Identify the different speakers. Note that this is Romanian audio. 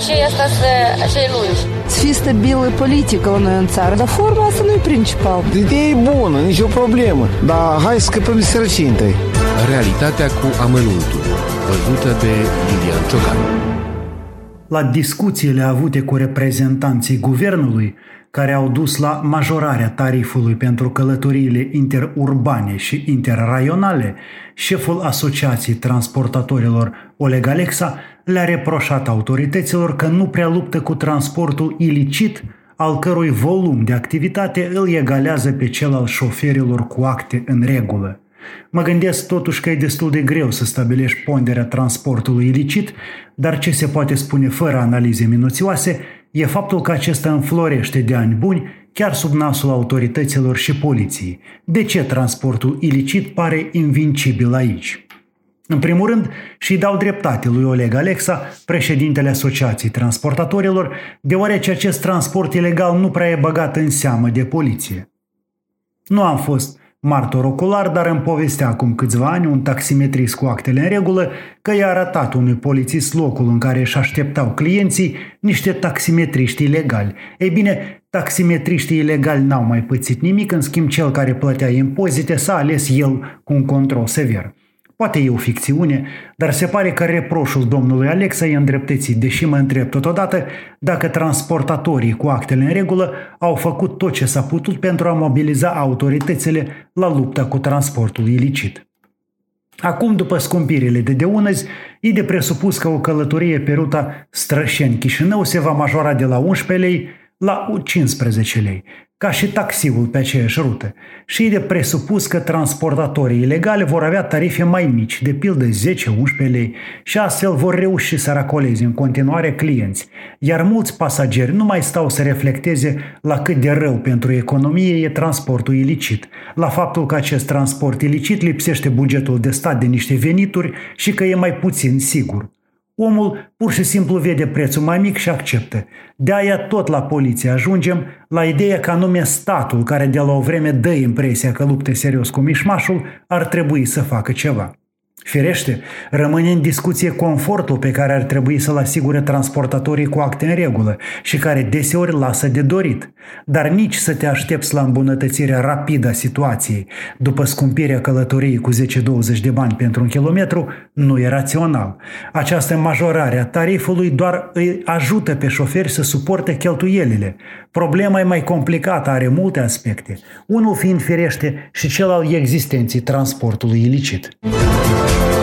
Speaker 1: aceea asta să, acei lungi.
Speaker 2: Să fie stabilă politică la noi în țară, dar forma asta nu e principal.
Speaker 3: Ideea e bună, nicio problemă, dar hai să scăpăm de sărăcie
Speaker 4: Realitatea cu amănuntul, văzută de Lilian Ciocan.
Speaker 5: La discuțiile avute cu reprezentanții guvernului, care au dus la majorarea tarifului pentru călătoriile interurbane și interraionale, șeful Asociației Transportatorilor Oleg Alexa le-a reproșat autorităților că nu prea luptă cu transportul ilicit, al cărui volum de activitate îl egalează pe cel al șoferilor cu acte în regulă. Mă gândesc totuși că e destul de greu să stabilești ponderea transportului ilicit, dar ce se poate spune fără analize minuțioase e faptul că acesta înflorește de ani buni chiar sub nasul autorităților și poliției. De ce transportul ilicit pare invincibil aici? În primul rând, și dau dreptate lui Oleg Alexa, președintele Asociației Transportatorilor, deoarece acest transport ilegal nu prea e băgat în seamă de poliție. Nu am fost martor ocular, dar îmi povestea acum câțiva ani un taximetrist cu actele în regulă că i-a arătat unui polițist locul în care își așteptau clienții niște taximetriști ilegali. Ei bine, taximetriștii ilegali n-au mai pățit nimic, în schimb cel care plătea impozite s-a ales el cu un control sever. Poate e o ficțiune, dar se pare că reproșul domnului Alexa e îndreptățit, deși mă întreb totodată dacă transportatorii cu actele în regulă au făcut tot ce s-a putut pentru a mobiliza autoritățile la lupta cu transportul ilicit. Acum, după scumpirile de deunăzi, e de presupus că o călătorie pe ruta Strășeni-Chișinău se va majora de la 11 lei la 15 lei, ca și taxiul pe aceeași rută, și e de presupus că transportatorii ilegale vor avea tarife mai mici, de pildă 10-11 lei, și astfel vor reuși să racoleze în continuare clienți, iar mulți pasageri nu mai stau să reflecteze la cât de rău pentru economie e transportul ilicit, la faptul că acest transport ilicit lipsește bugetul de stat de niște venituri și că e mai puțin sigur. Omul pur și simplu vede prețul mai mic și acceptă. De aia tot la poliție ajungem la ideea că anume statul, care de la o vreme dă impresia că lupte serios cu mișmașul, ar trebui să facă ceva. Firește, rămâne în discuție confortul pe care ar trebui să-l asigure transportatorii cu acte în regulă și care deseori lasă de dorit, dar nici să te aștepți la îmbunătățirea rapidă a situației după scumpirea călătoriei cu 10-20 de bani pentru un kilometru nu e rațional. Această majorare a tarifului doar îi ajută pe șoferi să suporte cheltuielile. Problema e mai complicată, are multe aspecte, unul fiind firește și cel al existenței transportului ilicit. Thank you.